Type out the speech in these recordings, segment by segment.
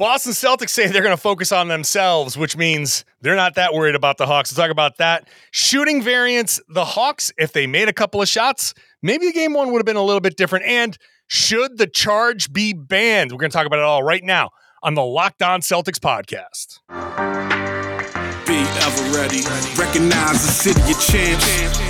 Boston Celtics say they're going to focus on themselves, which means they're not that worried about the Hawks. We'll talk about that. Shooting variance, the Hawks, if they made a couple of shots, maybe the game one would have been a little bit different. And should the charge be banned? We're going to talk about it all right now on the Locked On Celtics podcast. Be ever ready. Recognize the city of champs.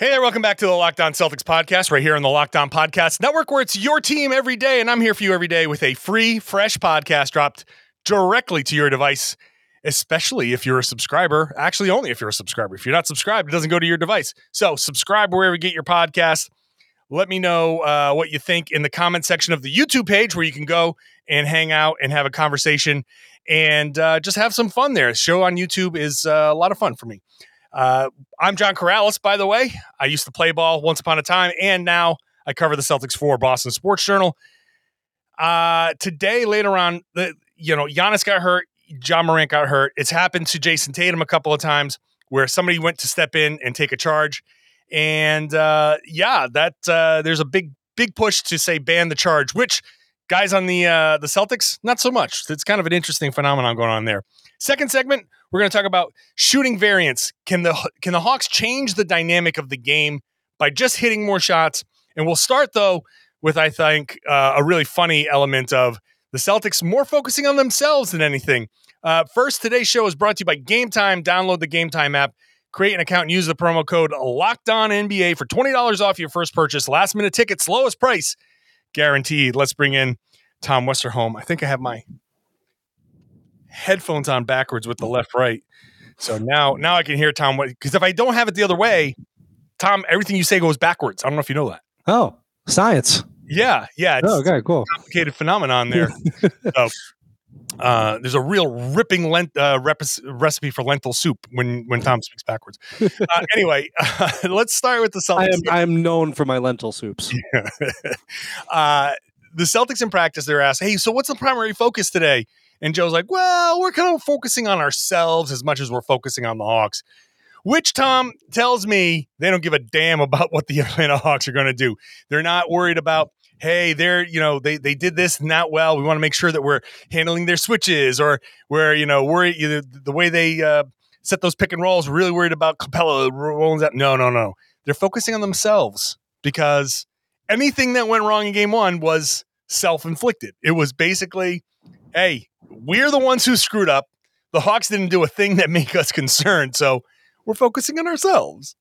Hey there, welcome back to the Locked On Celtics podcast, right here on the Locked On Podcast Network, where it's your team every day, and I'm here for you every day with a free, fresh podcast dropped directly to your device, especially if you're a subscriber. Actually, only if you're a subscriber. If you're not subscribed, it doesn't go to your device. So, subscribe wherever you get your podcast. Let me know uh, what you think in the comment section of the YouTube page, where you can go and hang out and have a conversation and uh, just have some fun there. Show on YouTube is uh, a lot of fun for me. Uh, I'm John Karalis, by the way. I used to play ball once upon a time, and now I cover the Celtics for Boston Sports Journal. Uh, today, later on, the you know Giannis got hurt, Ja Morant got hurt. It's happened to Jayson Tatum a couple of times where somebody went to step in and take a charge, and uh, yeah, that uh, there's a big big push to say ban the charge, which guys on the uh, the Celtics not so much. It's kind of an interesting phenomenon going on there. Second segment, we're going to talk about shooting variance. Can the can the Hawks change the dynamic of the game by just hitting more shots? And we'll start though with I think uh, a really funny element of the Celtics more focusing on themselves than anything. Uh, first, today's show is brought to you by Game Time. Download the Game Time app, create an account, and use the promo code Locked On NBA for twenty dollars off your first purchase. Last minute tickets, lowest price guaranteed. Let's bring in Tom Westerholm. I think I have my headphones on backwards with the left right. So now now I can hear Tom because if I don't have it the other way, Tom, everything you say goes backwards. I don't know if you know that. Oh, science. Yeah, yeah. It's oh, okay, cool. Complicated phenomenon there. so, uh, there's a real ripping lent, uh, rep- recipe for lentil soup when when Tom speaks backwards. Uh, anyway, uh, let's start with the Celtics. I am I am known for my lentil soups. uh, the Celtics in practice, they're asked, "Hey, so what's the primary focus today?" And Joe's like, "Well, we're kind of focusing on ourselves as much as we're focusing on the Hawks." Which Tom tells me they don't give a damn about what the Atlanta Hawks are going to do. They're not worried about hey, they're, you know, they they did this that well. We want to make sure that we're handling their switches or we're, you know, worried know, the way they uh, set those pick and rolls, really worried about Capela rolling that. No, no, no. They're focusing on themselves because anything that went wrong in game one was self inflicted. It was basically, hey, we're the ones who screwed up. The Hawks didn't do a thing that make us concerned. So we're focusing on ourselves.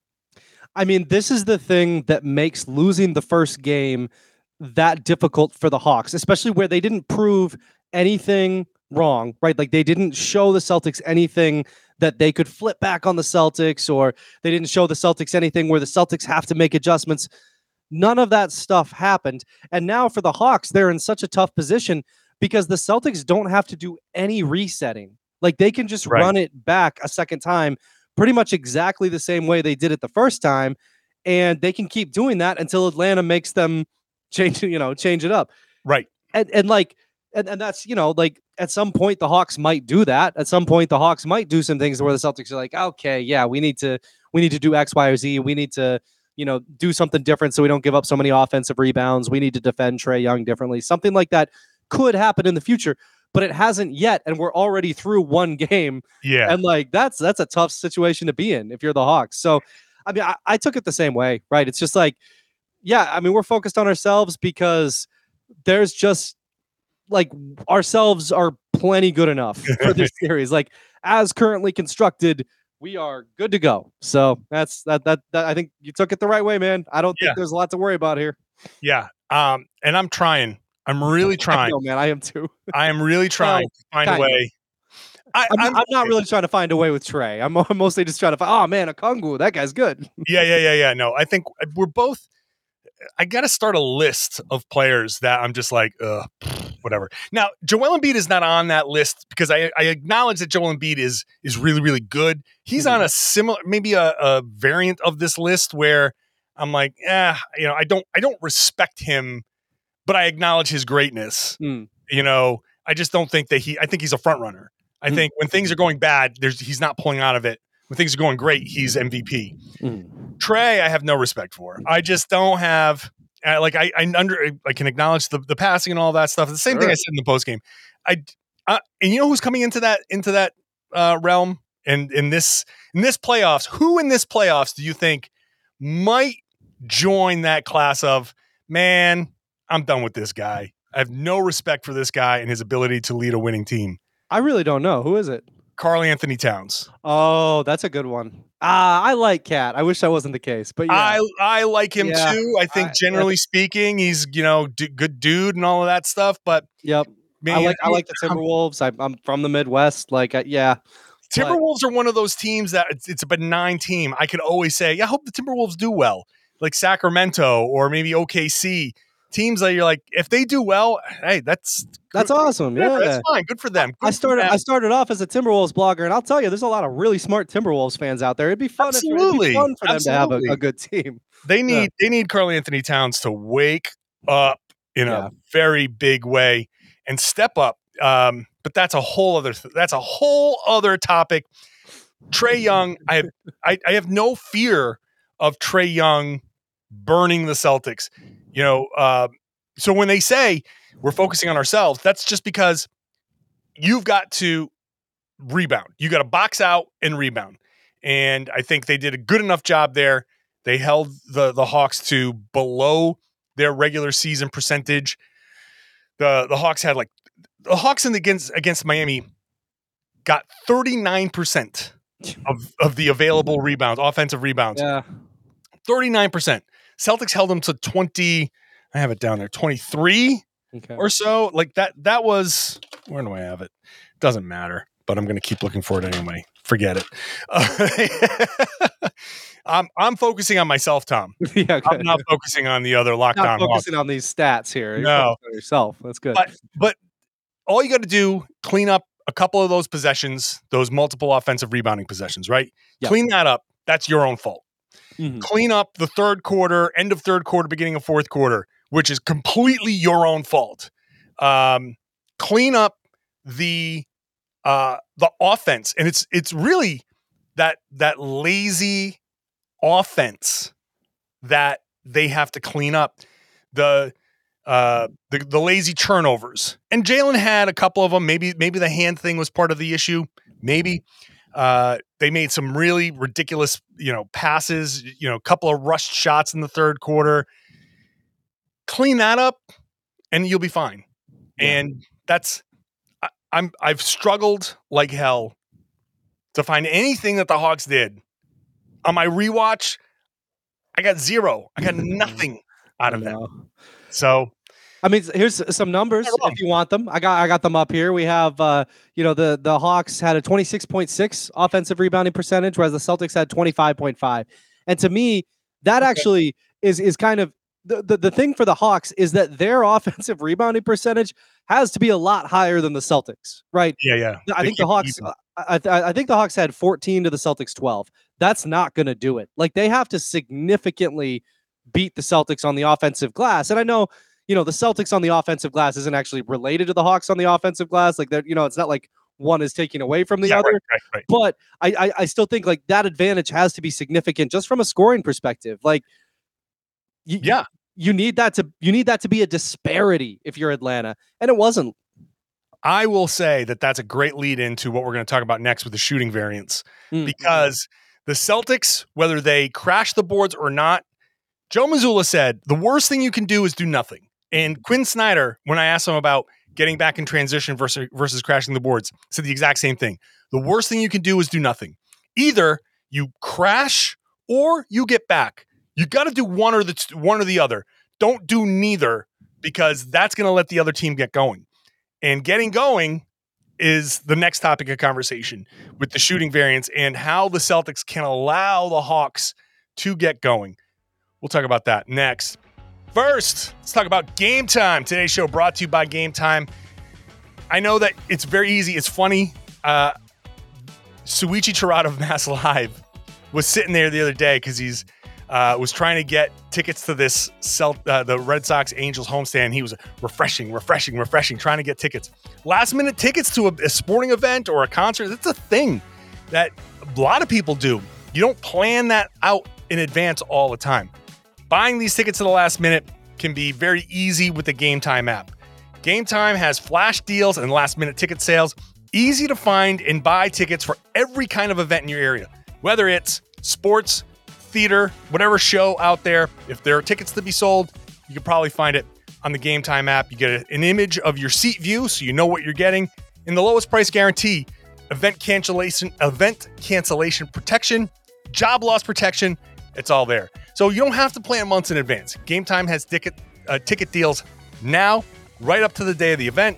I mean, this is the thing that makes losing the first game that difficult for the Hawks, especially where they didn't prove anything wrong, right? Like they didn't show the Celtics anything that they could flip back on the Celtics, or they didn't show the Celtics anything where the Celtics have to make adjustments. None of that stuff happened. And now for the Hawks, they're in such a tough position because the Celtics don't have to do any resetting. Like they can just right. run it back a second time, pretty much exactly the same way they did it the first time. And they can keep doing that until Atlanta makes them change, you know, change it up. Right. And and like and, and that's you know like at some point the Hawks might do that. At some point the Hawks might do some things where the Celtics are like, okay, yeah, we need to we need to do X, Y, or Z. We need to you know do something different so we don't give up so many offensive rebounds. We need to defend Trae Young differently. Something like that could happen in the future, but it hasn't yet, and we're already through one game. Yeah, and like that's that's a tough situation to be in if you're the Hawks. So, I mean, I, I took it the same way, right? It's just like yeah, I mean, we're focused on ourselves because there's just like ourselves are plenty good enough for this series. Like as currently constructed, we are good to go. So that's that, that that I think you took it the right way, man. I don't think there's a lot to worry about here. Yeah. Um, and I'm trying. I'm really trying. Know, man. I am too. I am really trying to find a way. I, am not really trying to find a way with Trae. I'm, I'm mostly just trying to find. Oh man, a Okongwu, that guy's good. yeah, yeah, yeah, yeah. No, I think we're both I got to start a list of players that I'm just like, whatever. Now, Joel Embiid is not on that list because I, I acknowledge that Joel Embiid is is really really good. He's Mhm. on a similar, maybe a, a variant of this list where I'm like, eh, you know, I don't I don't respect him, but I acknowledge his greatness. Mm. You know, I just don't think that he. I think he's a front runner. I Mm. think when things are going bad, there's he's not pulling out of it. When things are going great, he's MVP. Mm. Trae, I have no respect for. I just don't have uh, like I, I under I can acknowledge the, the passing and all that stuff. The same thing I said in the post game. I uh, and you know who's coming into that into that uh, realm and in this in this playoffs. Who in this playoffs do you think might join that class of man? I'm done with this guy. I have no respect for this guy and his ability to lead a winning team. I really don't know. Who is it? Karl-Anthony Towns. Oh, that's a good one. Ah, I like KAT. I wish that wasn't the case, but yeah. I I like him Yeah, too. I think I- generally speaking, he's you know d- good dude and all of that stuff. But yep. man, I like I like the Timberwolves. I, I'm from the Midwest. Like, yeah, Timberwolves are one of those teams that it's, it's a benign team. I could always say, yeah, I hope the Timberwolves do well, like Sacramento or maybe OKC. Teams that you're like, if they do well, hey, that's that's awesome. whatever, Yeah. that's fine. Good for them. Good I started. them. I started off as a Timberwolves blogger, and I'll tell you, there's a lot of really smart Timberwolves fans out there. It'd be fun. If, Absolutely. be fun for them to have a, a good team. they need they need Karl-Anthony Towns to wake up in Yeah. a very big way and step up. Um, but that's a whole other th- that's a whole other topic. Trae Young, I have I, I have no fear of Trae Young burning the Celtics. You know, uh, so when they say we're focusing on ourselves, that's just because you've got to rebound. You got to box out and rebound. And I think they did a good enough job there. They held the the Hawks to below their regular season percentage. The the Hawks had like the Hawks in the, against against Miami got 39% of, of the available rebounds, offensive rebounds. Yeah. 39%. Celtics held them to 20 I have it down there. 23 Okay. or so. Like that that was where do I have it? Doesn't matter, but I'm going to keep looking for it anyway. Forget it. Uh, I'm I'm focusing on myself, Tom. yeah. I'm not focusing on the other lockdown. Not focusing on these stats here. You're No. on yourself. That's good. But but all you got to do clean up a couple of those possessions, those multiple offensive rebounding possessions, right? Yeah. Clean that up. That's your own fault. Mhm. Clean up the third quarter, end of third quarter, beginning of fourth quarter, which is completely your own fault. Um, clean up the uh, the offense, and it's it's really that that lazy offense that they have to clean up. The uh, the the lazy turnovers, and Jalen had a couple of them. Maybe maybe the hand thing was part of the issue. Maybe uh, they made some really ridiculous, you know, passes. You know, a couple of rushed shots in the third quarter. Clean that up, and you'll be fine. Yeah. And that's I, I'm I've struggled like hell to find anything that the Hawks did on my rewatch. I got zero. I got nothing out of that. So I mean, here's some numbers if you want them. I got I got them up here. We have uh, you know, the the Hawks had a 26.6 offensive rebounding percentage, whereas the Celtics had 25.5. And to me, that actually is is kind of the, the the thing for the Hawks is that their offensive rebounding percentage has to be a lot higher than the Celtics, right? yeah, yeah. I They think the Hawks. I, I, I think the Hawks had 14 to the Celtics 12. That's not going to do it. Like they have to significantly beat the Celtics on the offensive glass. And I know, you know, the Celtics on the offensive glass isn't actually related to the Hawks on the offensive glass. Like that, you know, it's not like one is taking away from the yeah, other. right, right, right. But I, I I still think like that advantage has to be significant just from a scoring perspective. Like, you, Yeah. you need that to you need that to be a disparity if you're Atlanta, and it wasn't. I will say that that's a great lead into what we're going to talk about next with the shooting variance Mm, because the Celtics, whether they crash the boards or not, Joe Mazzulla said the worst thing you can do is do nothing. And Quin Snyder, when I asked him about getting back in transition versus versus crashing the boards, said the exact same thing. The worst thing you can do is do nothing. Either you crash or you get back. You got to do one or the t- one or the other. Don't do neither because that's going to let the other team get going. And getting going is the next topic of conversation with the shooting variance and how the Celtics can allow the Hawks to get going. We'll talk about that next. First, let's talk about game time. Today's show brought to you by Game Time. I know that it's very easy. It's funny. Uh, Souichi Terada of Mass Live was sitting there the other day because he's uh, was trying to get tickets to this Celt- uh, the Red Sox Angels homestand. He was refreshing, refreshing, refreshing, trying to get tickets. Last minute tickets to a, a sporting event or a concert. That's a thing that a lot of people do. You don't plan that out in advance all the time. Buying these tickets to the last minute can be very easy with the Game Time app. Game Time has flash deals and last minute ticket sales. Easy to find and buy tickets for every kind of event in your area, whether it's sports, theater, whatever show out there. If there are tickets to be sold, you can probably find it on the Game Time app. You get an image of your seat view so you know what you're getting. In the lowest price guarantee, event cancellation, event cancellation protection, job loss protection, it's all there. So you don't have to plan months in advance. Game Time has ticket uh, ticket deals now, right up to the day of the event.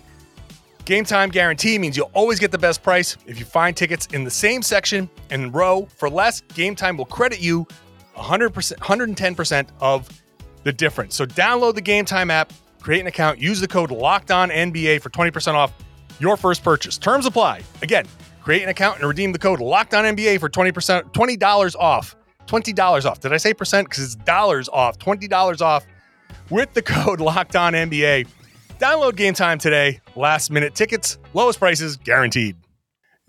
Game time guarantee means you'll always get the best price. If you find tickets in the same section and row for less, Game Time will credit you 100%, 110% of the difference. So download the Game Time app, create an account, use the code Locked On NBA for 20% off your first purchase. Terms apply. Again, create an account and redeem the code Locked On NBA for 20% $20 off. $20 off. Did I say percent? Because it's dollars off. $20 off with the code Locked On NBA. Download Game Time today. Last minute tickets, lowest prices guaranteed.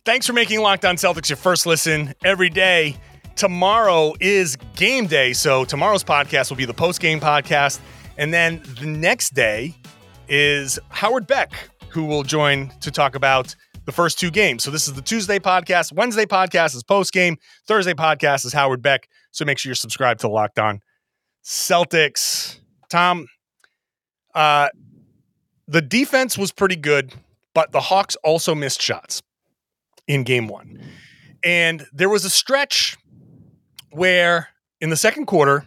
Thanks for making Locked On Celtics your first listen every day. Tomorrow is game day, so tomorrow's podcast will be the post game podcast, and then the next day is Howard Beck, who will join to talk about the first two games. So this is the Tuesday podcast. Wednesday podcast is post game. Thursday podcast is Howard Beck. So make sure you're subscribed to Locked On Celtics. Tom, uh, the defense was pretty good, but the Hawks also missed shots in game one. And there was a stretch where in the second quarter,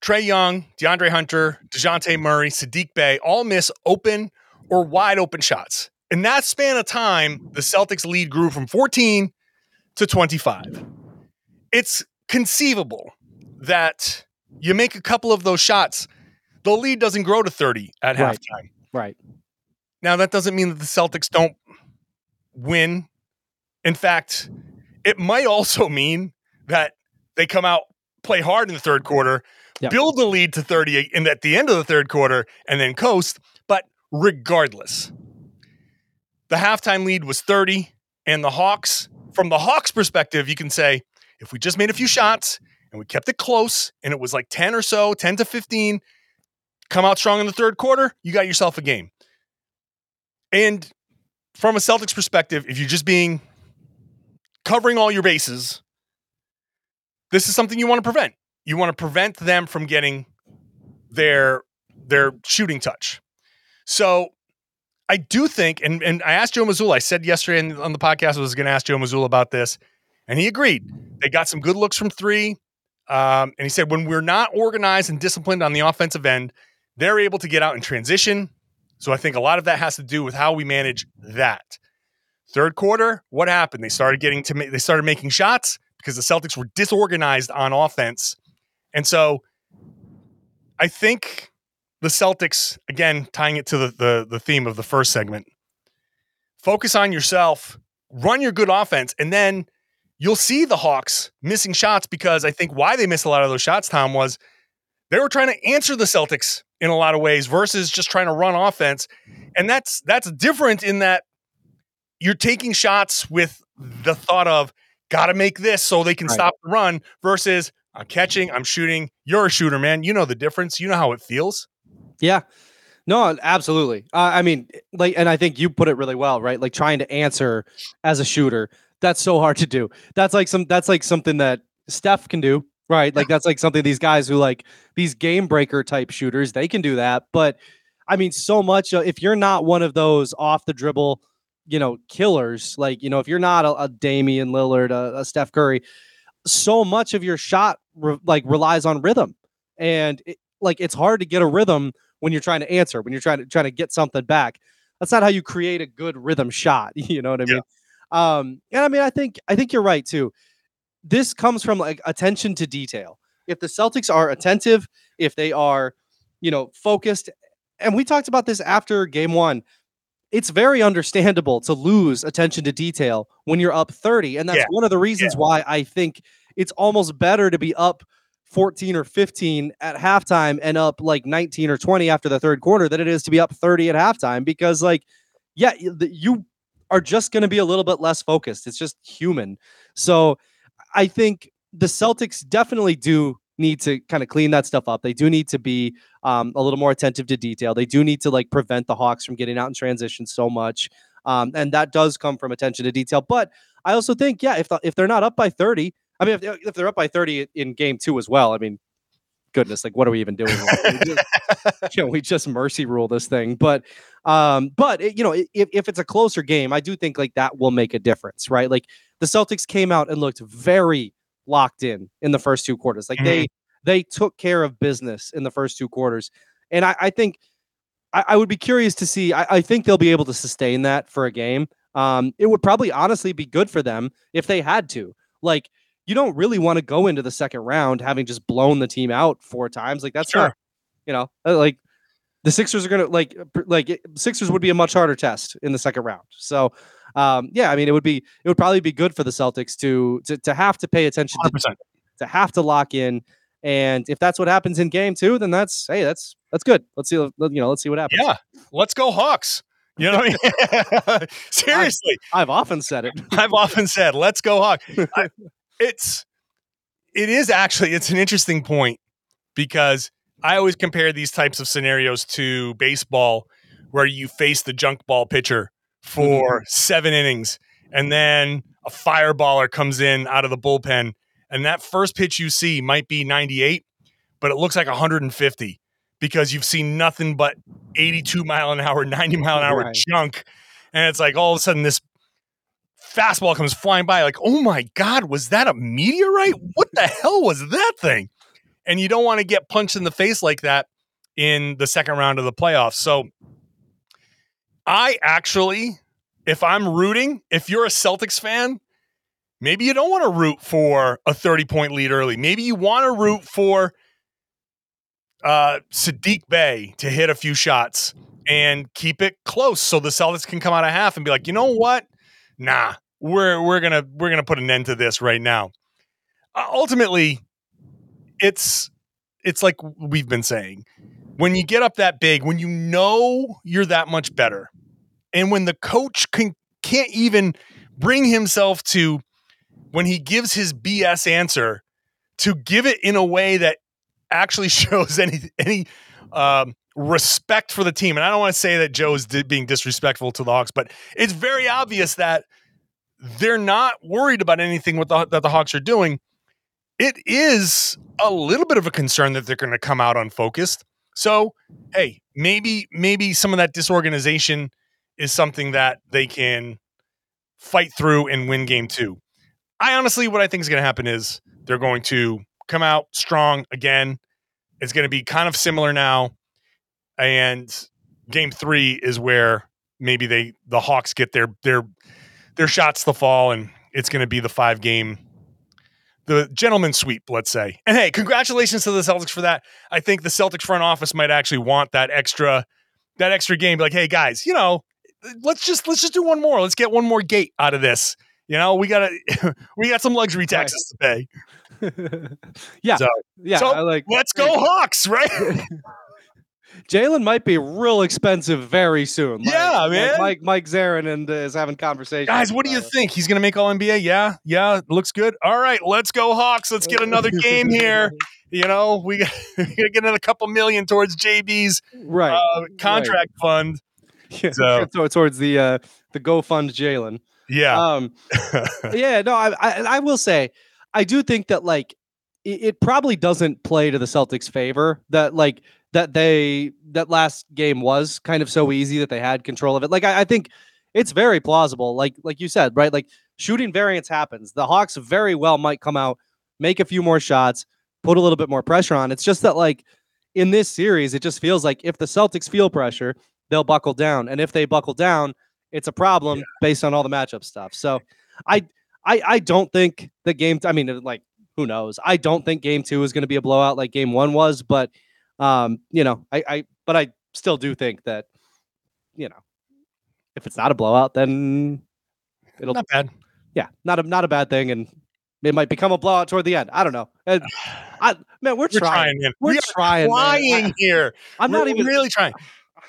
Trae Young, DeAndre Hunter, Dejounte Murray, Saddiq Bey all miss open or wide open shots. In that span of time, the Celtics lead grew from 14 to 25. It's conceivable that you make a couple of those shots, the lead doesn't grow to 30 at Right. halftime. Right. Now, that doesn't mean that the Celtics don't win. In fact, it might also mean that they come out, play hard in the third quarter, Yep. build the lead to 38 and at the end of the third quarter, and then coast. But regardless, the halftime lead was 30, and the Hawks, from the Hawks' perspective, you can say, if we just made a few shots and we kept it close and it was like 10 or so, 10 to 15, come out strong in the third quarter, you got yourself a game. And from a Celtics perspective, if you're just being covering all your bases, this is something you want to prevent. You want to prevent them from getting their their shooting touch. So I do think, and, and I asked Joe Mazzulla, I said yesterday on the podcast I was going to ask Joe Mazzulla about this, and he agreed. They got some good looks from three. Um, and he said, when we're not organized and disciplined on the offensive end, they're able to get out in transition. So I think a lot of that has to do with how we manage that. Third quarter, what happened? They started getting to ma- they started making shots because the Celtics were disorganized on offense. And so I think the Celtics, again, tying it to the, the, the theme of the first segment, focus on yourself, run your good offense, and then you'll see the Hawks missing shots because I think why they missed a lot of those shots, Tom, was they were trying to answer the Celtics in a lot of ways versus just trying to run offense. And that's that's different in that you're taking shots with the thought of gotta make this so they can Right. stop the run versus I'm catching, I'm shooting. You're a shooter, man. You know the difference. You know how it feels. Yeah. No, absolutely. Uh, I mean, like, and I think you put it really well, right? Like trying to answer as a shooter, that's so hard to do. That's like some, that's like something that Steph can do, right? Like that's like something these guys who like these game breaker type shooters, they can do that. But I mean, so much. Uh, if you're not one of those off the dribble, you know, killers, like you know, if you're not a, a Damian Lillard, a, a Steph Curry, so much of your shot re- like relies on rhythm, and it, like it's hard to get a rhythm when you're trying to answer, when you're trying to trying to get something back. That's not how you create a good rhythm shot. You know what I Yeah. mean? Um, and I mean, I think I think you're right too. This comes from like attention to detail. If the Celtics are attentive, if they are, you know, focused. And we talked about this after game one. It's very understandable to lose attention to detail when you're up 30. And that's Yeah. one of the reasons Yeah. why I think it's almost better to be up 14 or 15 at halftime and up like 19 or 20 after the third quarter than it is to be up 30 at halftime because like yeah you are just going to be a little bit less focused. It's just human. So i think the celtics definitely do need to kind of clean that stuff up. They do need to be um, a little more attentive to detail. They do need to like prevent the hawks from getting out in transition so much um, and that does come from attention to detail. But i also think yeah if, the, if they're not up by 30 I mean, if, if they're up by 30 in game two as well, I mean, goodness, like what are we even doing? We just, you know, we just mercy rule this thing. But, um, but it, you know, if, if it's a closer game, I do think like that will make a difference, right? Like the Celtics came out and looked very locked in in the first two quarters. Like they they took care of business in the first two quarters, and I, I think I, I would be curious to see. I, I think they'll be able to sustain that for a game. Um, it would probably honestly be good for them if they had to. Like you don't really want to go into the second round having just blown the team out four times. Like that's Sure. not, you know, uh, like the Sixers are gonna like like Sixers would be a much harder test in the second round. So, um, yeah, I mean, it would be it would probably be good for the Celtics to to to have to pay attention to 100%. to have to lock in. And if that's what happens in game two, then that's hey, that's that's good. Let's see, you know, let's see what happens. Yeah. Let's go Hawks. You know what I mean? Seriously. I've often said it. I've often said, let's go Hawks. I, it's it is actually it's an interesting point because I always compare these types of scenarios to baseball where you face the junk ball pitcher for mm-hmm. seven innings and then a fireballer comes in out of the bullpen and that first pitch you see might be 98 but it looks like 150 because you've seen nothing but 82 mile an hour 90 mile an hour Right. junk and it's like all of a sudden this fastball comes flying by like oh my god was that a meteorite? What the hell was that thing? And you don't want to get punched in the face like that in the second round of the playoffs. So i actually if i'm rooting if you're a celtics fan maybe you don't want to root for a 30 point lead early. Maybe you want to root for uh Saddiq Bey to hit a few shots and keep it close so the celtics can come out of half and be like you know what? Nah, we're we're gonna we're gonna put an end to this right now. Uh, ultimately, it's it's like we've been saying, when you get up that big, when you know you're that much better, and when the coach can can't even bring himself to when he gives his BS answer to give it in a way that actually shows any any um, respect for the team. And I don't want to say that Joe is di- being disrespectful to the Hawks, but it's very obvious that they're not worried about anything with the, that the Hawks are doing. It is a little bit of a concern that they're going to come out unfocused. So, hey, maybe maybe some of that disorganization is something that they can fight through and win game 2. I honestly what I think is going to happen is they're going to come out strong again. It's going to be kind of similar now and game 3 is where maybe they the Hawks get their their their shots to fall and it's going to be the five game the gentleman sweep let's say. And hey congratulations to the celtics for that. I think the celtics front office might actually want that extra that extra game be like hey guys you know let's just let's just do one more. Let's get one more gate out of this. You know we gotta we got some luxury taxes to pay. Yeah, So- yeah. so, I like let's go hawks right Jalen might be real expensive very soon. Like- Yeah, like man. Mike Mike Zarren and uh, is having conversations. guys what do you it. think he's gonna make all nba yeah yeah looks good all right let's go hawks let's get another game here you know we got gotta get another couple million towards jb's right? uh, contract fund Yeah, so- so, towards the uh, the GoFund Jalen. yeah Um, yeah, no, I, I I will say I do think that like it probably doesn't play to the Celtics' favor that like that they that last game was kind of so easy that they had control of it. Like I, I think it's very plausible. Like like you said, right? Like shooting variance happens. The Hawks very well might come out, make a few more shots, put a little bit more pressure on. It's just that like in this series, it just feels like if the Celtics feel pressure, they'll buckle down, and if they buckle down, it's a problem based on all the matchup stuff. So I I I don't think the game I mean like who knows? I don't think game 2 is going to be a blowout like game 1 was, but Um, you know, I, I, but I still do think that, you know, if it's not a blowout, then it'll, Not bad. yeah, not a not a bad thing, and it might become a blowout toward the end. I don't know. And I, man, we're, We're trying. trying, man. We're we trying. trying I, here. am We're not even really trying.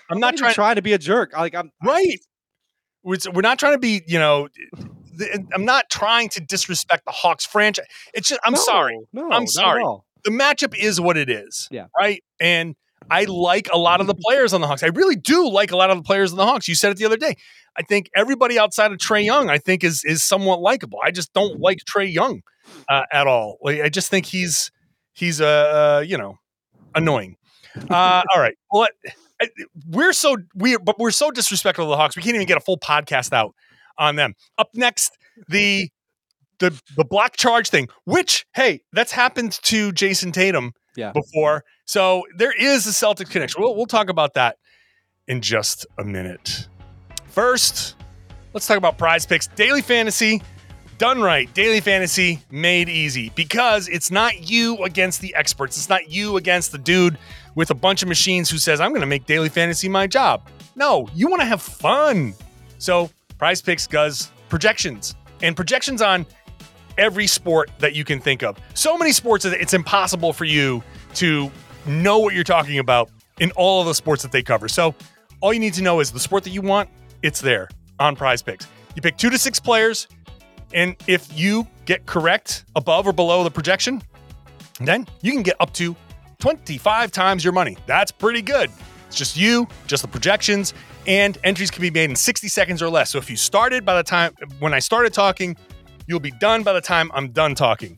I'm not even trying. trying to be a jerk. Like I'm Right. We're, we're not trying to be, you know, I'm not trying to disrespect the Hawks franchise. It's just, I'm No, sorry. No, I'm not at sorry. The matchup is what it is. Yeah. Right. And I like a lot of the players on the Hawks. I really do like a lot of the players on the Hawks. You said it the other day. I think everybody outside of Trae Young, I think, is is somewhat likable. I just don't like Trae Young uh, at all. Like, I just think he's he's uh, uh you know annoying. Uh, all right. Well, I- we're so we but we're so disrespectful of the Hawks. We can't even get a full podcast out on them. Up next, the the the block charge thing, which hey, that's happened to Jayson Tatum Yeah. before. So there is a Celtics connection. We'll we'll talk about that in just a minute. First, let's talk about prize picks. Daily fantasy done right. Daily fantasy made easy because it's not you against the experts. It's not you against the dude with a bunch of machines who says, I'm going to make daily fantasy my job. No, you want to have fun. So, prize picks does projections and projections on every sport that you can think of. So many sports that it's impossible for you to know what you're talking about in all of the sports that they cover. So, all you need to know is the sport that you want, it's there on prize picks. You pick two to six players, and if you get correct above or below the projection, then you can get up to 25 times your money. That's pretty good. It's just you, just the projections, and entries can be made in 60 seconds or less. So if you started by the time when I started talking, you'll be done by the time I'm done talking.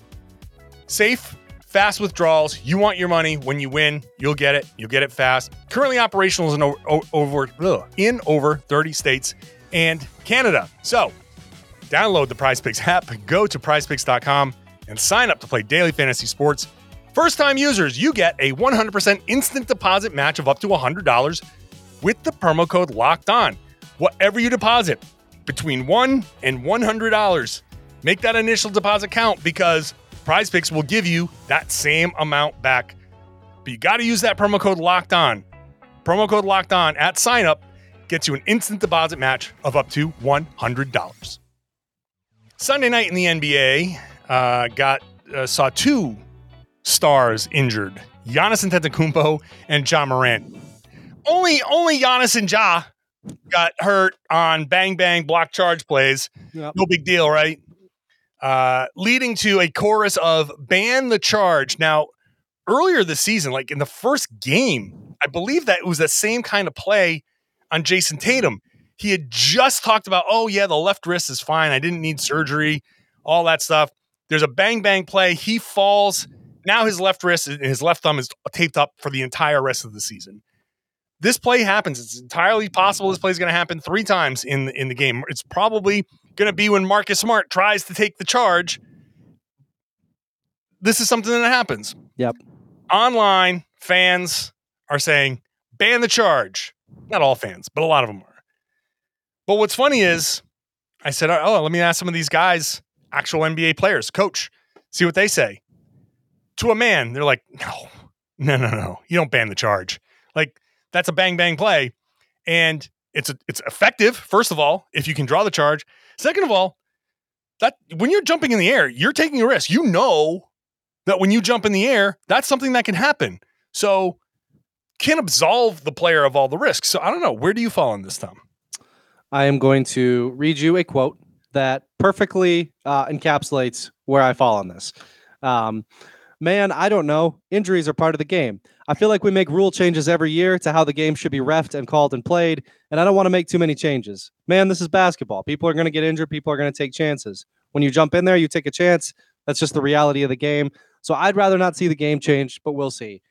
Safe, fast withdrawals. You want your money when you win, you'll get it. You'll get it fast. Currently operational in over ugh, in over 30 states and Canada. So, download the Prize Picks app, go to prizepicks.com and sign up to play daily fantasy sports. First time users, you get a 100% instant deposit match of up to $100 with the promo code locked on. Whatever you deposit, between $1 and $100, make that initial deposit count because Prize Picks will give you that same amount back. But you got to use that promo code locked on. Promo code locked on at sign up gets you an instant deposit match of up to $100. Sunday night in the NBA, uh, got uh, saw two stars injured: Giannis Antetokounmpo and Ja Morant. Only only Giannis and Ja got hurt on bang bang block charge plays. Yep. No big deal, right? Uh, leading to a chorus of "ban the charge." Now, earlier this season, like in the first game, I believe that it was the same kind of play on Jayson Tatum. He had just talked about, oh yeah, the left wrist is fine. I didn't need surgery, all that stuff. There's a bang bang play. He falls. Now his left wrist and his left thumb is taped up for the entire rest of the season. This play happens. It's entirely possible this play is going to happen three times in in the game. It's probably going to be when Marcus Smart tries to take the charge. This is something that happens. Yep. Online fans are saying ban the charge. Not all fans, but a lot of them are. But what's funny is, I said, oh, "Oh, let me ask some of these guys, actual NBA players, coach, see what they say." To a man, they're like, "No, no, no, no, you don't ban the charge. Like that's a bang bang play, and it's a, it's effective. First of all, if you can draw the charge. Second of all, that when you're jumping in the air, you're taking a risk. You know that when you jump in the air, that's something that can happen. So." Can absolve the player of all the risks. So I don't know. Where do you fall on this, Tom? I am going to read you a quote that perfectly uh, encapsulates where I fall on this. Um, man, I don't know. Injuries are part of the game. I feel like we make rule changes every year to how the game should be refed and called and played, and I don't want to make too many changes. Man, this is basketball. People are going to get injured. People are going to take chances. When you jump in there, you take a chance. That's just the reality of the game. So I'd rather not see the game change, but we'll see.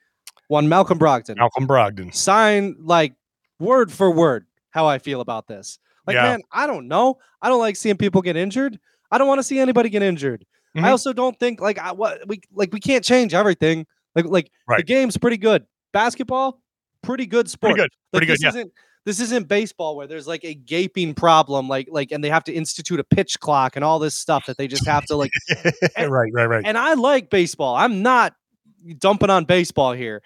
One Malcolm Brogdon Malcolm Brogdon. sign like word for word how I feel about this. Like, Yeah. man, I don't know. I don't like seeing people get injured. I don't want to see anybody get injured. Mhm. I also don't think like I, what we like we can't change everything. Like like the game's pretty good. Basketball, pretty good sport. Pretty good. Like, Pretty good. this Yeah. isn't this isn't baseball where there's like a gaping problem, like like and they have to institute a pitch clock and all this stuff that they just have to like right, right, right. and I like baseball. I'm not dumping on baseball here.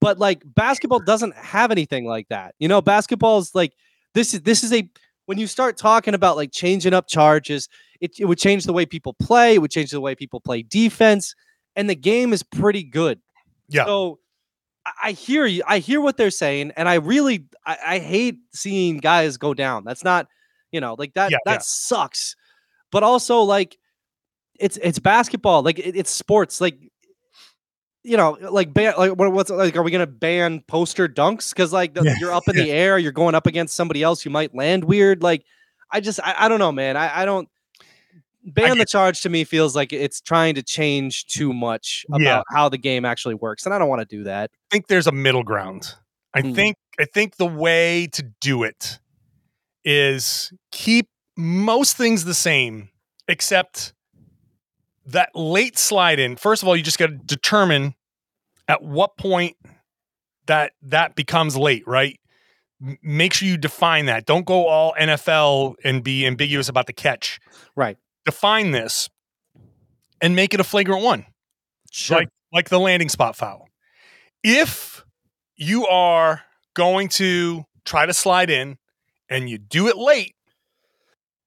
But like basketball doesn't have anything like that. You know, basketball is like this is this is a when you start talking about like changing up charges, it, it would change the way people play, it would change the way people play defense, and the game is pretty good. Yeah. So I, hear you. I hear what they're saying, and I really I, I hate seeing guys go down. That's not, you know, like that Yeah, that yeah. sucks. But also like it's it's basketball, like it, it's sports, like you know, like ban like what, what's like are we gonna ban poster dunks? Because like Yeah, you're up in the air, you're going up against somebody else, you might land weird. Like I just I, I don't know, man. I, I don't ban the charge to me feels like it's trying to change too much about Yeah. how the game actually works, and I don't want to do that. I think there's a middle ground. I Hmm. think I think the way to do it is keep most things the same, except that late slide in. First of all, you just got to determine at what point that that becomes late, right? Make sure you define that. Don't go all NFL and be ambiguous about the catch. Right. Define this and make it a flagrant one Sure. like like the landing spot foul. If you are going to try to slide in and you do it late,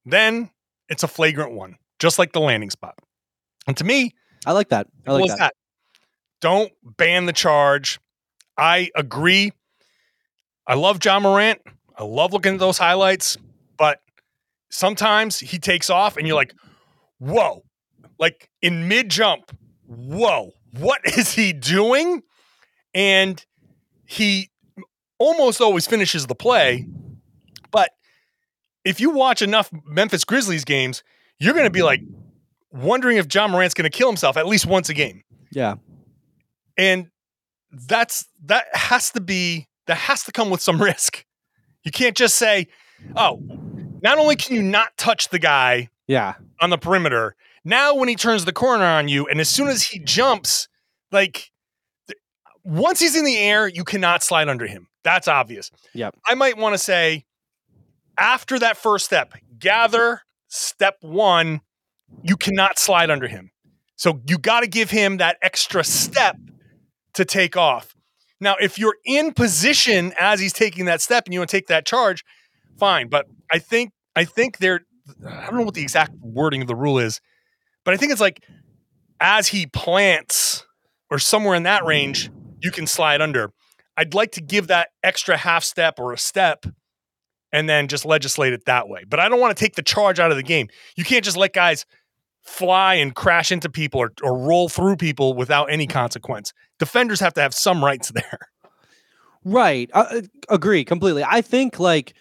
then it's a flagrant one, just like the landing spot. And to me, I like that. I like as that. Don't ban the charge. I agree. I love Ja Morant. I love looking at those highlights, but sometimes he takes off and you're like, whoa, like in mid jump, whoa, what is he doing? And he almost always finishes the play. But if you watch enough Memphis Grizzlies games, you're going to be like wondering if Ja Morant's going to kill himself at least once a game Yeah. and that's that has to be that has to come with some risk you can't just say oh not only can you not touch the guy Yeah. on the perimeter now when he turns the corner on you and as soon as he jumps like th- once he's in the air you cannot slide under him that's obvious Yep. i might want to say after that first step gather step one you cannot slide under him so you got to give him that extra step to take off. Now, if you're in position as he's taking that step and you want to take that charge, fine. But I think I think there I don't know what the exact wording of the rule is, but I think it's like as he plants or somewhere in that range, you can slide under. I'd like to give that extra half step or a step and then just legislate it that way. But I don't want to take the charge out of the game. You can't just let guys fly and crash into people or, or roll through people without any consequence. Defenders have to have some rights there. Right. Uh, uh, agree completely. I think like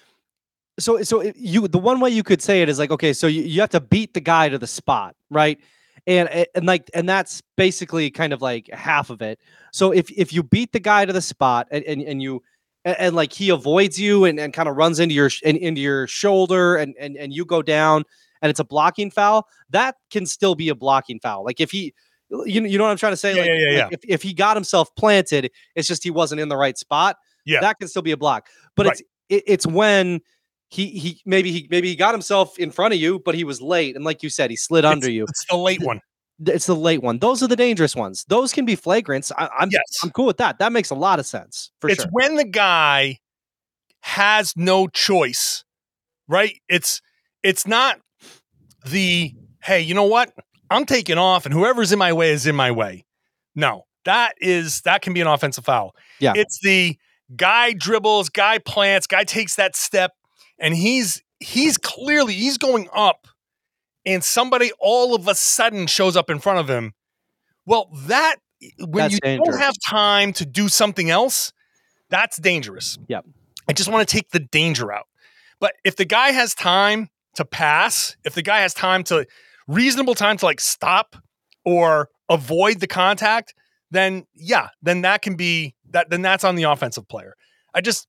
so so you the one way you could say it is like okay, so you, you have to beat the guy to the spot, right? And and and, like and that's basically kind of like half of it. So if if you beat the guy to the spot and and, and you and, and like he avoids you and, and kind of runs into your in, into your shoulder and, and and you go down and it's a blocking foul, that can still be a blocking foul. Like if he you know, you know what I'm trying to say? Yeah, like, yeah, yeah, like If, if he got himself planted, it's just he wasn't in the right spot. Yeah. That can still be a block. But Right. it's it, it's when he he maybe he maybe he got himself in front of you, but he was late. And like you said, he slid under you. It's the late one. It's the late one. Those are the dangerous ones. Those can be flagrants. I, I'm Yes. I'm cool with that. That makes a lot of sense for it's sure. when the guy has no choice, right? It's it's not the hey, you know what? I'm taking off and whoever's in my way is in my way. No. That is that can be an offensive foul. Yeah. It's the guy dribbles, guy plants, guy takes that step and he's he's clearly he's going up and somebody all of a sudden shows up in front of him. Well, that when That's you dangerous. don't have time to do something else, that's dangerous. Yep. I just want to take the danger out. But if the guy has time to pass, if the guy has time to reasonable time to like stop or avoid the contact, then yeah, then that can be that then that's on the offensive player. I just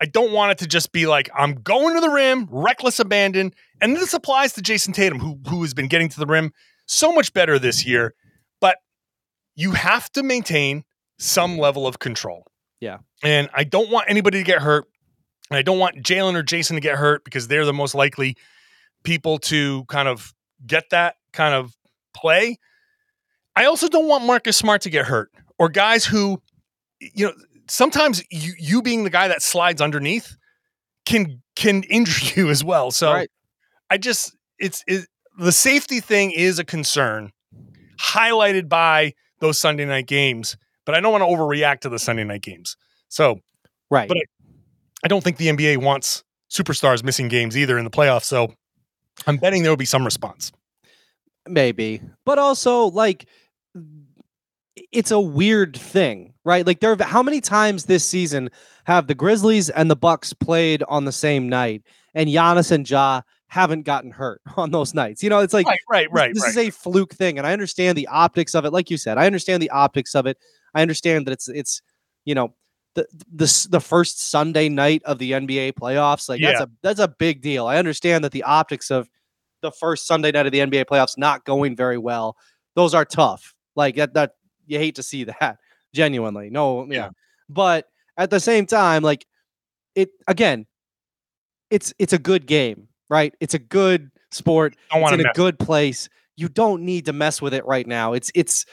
I don't want it to just be like I'm going to the rim, reckless abandon, and this applies to Jayson Tatum who who has been getting to the rim so much better this year, but you have to maintain some level of control. Yeah. And I don't want anybody to get hurt. And I don't want Jalen or Jayson to get hurt because they're the most likely people to kind of get that kind of play. I also don't want Marcus Smart to get hurt or guys who, you know, sometimes you you being the guy that slides underneath can can injure you as well. So Right. I just it's it, the safety thing is a concern, highlighted by those Sunday night games. But I don't want to overreact to the Sunday night games. So Right. But I don't think the NBA wants superstars missing games either in the playoffs. So I'm betting there will be some response. maybe but also like it's a weird thing right? Like there have, how many times this season have the grizzlies and the bucks played on the same night and Giannis and ja haven't gotten hurt on those nights? You know it's like right, right, right, this right. is a fluke thing and i understand the optics of it. Like you said i understand the optics of it. I understand that it's it's you know the the, the first sunday night of the nba playoffs like that's a that's a big deal. I understand that the optics of the first sunday night of the nba playoffs not going very well. Those are tough. Like that that you hate to see that genuinely no yeah, Yeah. but at the same time like it again it's it's a good game right it's a good sport it's in a good place. You don't need to mess with it right now. It's it's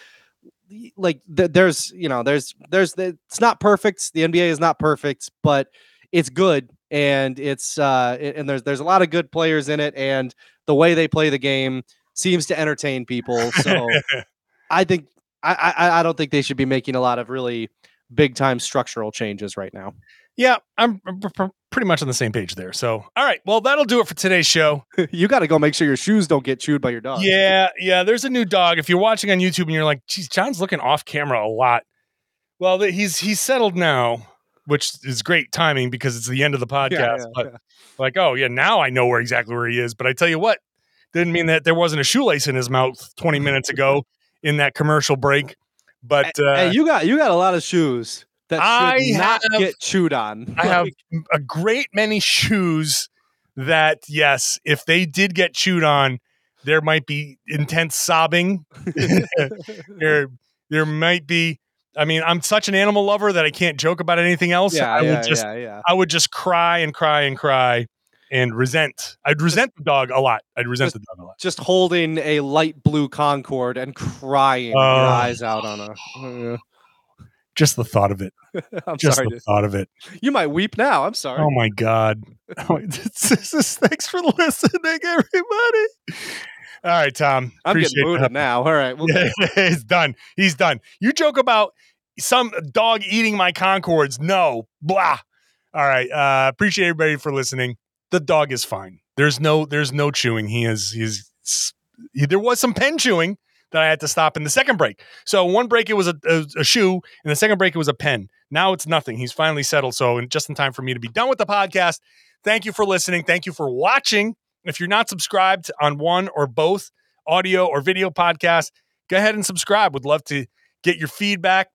like there's you know there's there's it's not perfect. The NBA is not perfect, but it's good and it's uh and there's there's a lot of good players in it and the way they play the game seems to entertain people. So I think I, I I don't think they should be making a lot of really big time structural changes right now. yeah, I'm I'm pr- pr- pretty much on the same page there. So, all right, well, that'll do it for today's show. you got to go make sure your shoes don't get chewed by your dog. Yeah, yeah. There's a new dog. If you're watching on YouTube and you're like, "Geez, John's looking off camera a lot," well, he's he's settled now, which is great timing because it's the end of the podcast. Yeah, yeah, but yeah. like, oh yeah, now I know where exactly where he is. But I tell you what, didn't mean that there wasn't a shoelace in his mouth 20 minutes ago in that commercial break. But uh, Hey, you got you got a lot of shoes that I not have- get chewed on. I have a great many shoes that, yes, if they did get chewed on, there might be intense sobbing. there, there might be. I mean, I'm such an animal lover that I can't joke about anything else. yeah, I yeah, would just, yeah, yeah. I would just cry and cry and cry and resent. I'd resent the dog a lot. I'd resent the dog a lot. Just holding a light blue Concord and crying your Oh. eyes out on a. Just the thought of it. I'm Just sorry. the thought of it. You might weep now. I'm sorry. Oh my god! Oh, this is- thanks for listening, everybody. All right, Tom. I'm getting booted now. All right. Well, Yeah, he's done. He's done. You joke about some dog eating my Concords. No, blah. All right. Uh, appreciate everybody for listening. The dog is fine. There's no. There's no chewing. He is. He's. He, there was some pen chewing that I had to stop in the second break. So one break it was a, a, a shoe, and the second break it was a pen. Now it's nothing. He's finally settled. So in just in time for me to be done with the podcast. Thank you for listening. Thank you for watching. If you're not subscribed on one or both audio or video podcasts, go ahead and subscribe. Would love to get your feedback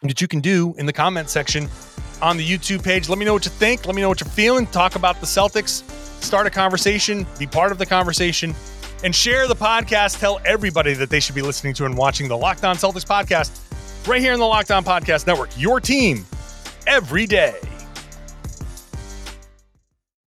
that you can do in the comment section on the YouTube page. Let me know what you think. Let me know what you're feeling. Talk about the Celtics. Start a conversation. Be part of the conversation. And share the podcast. Tell everybody that they should be listening to and watching the Locked On Celtics podcast right here in the Locked On Podcast Network. Your team every day.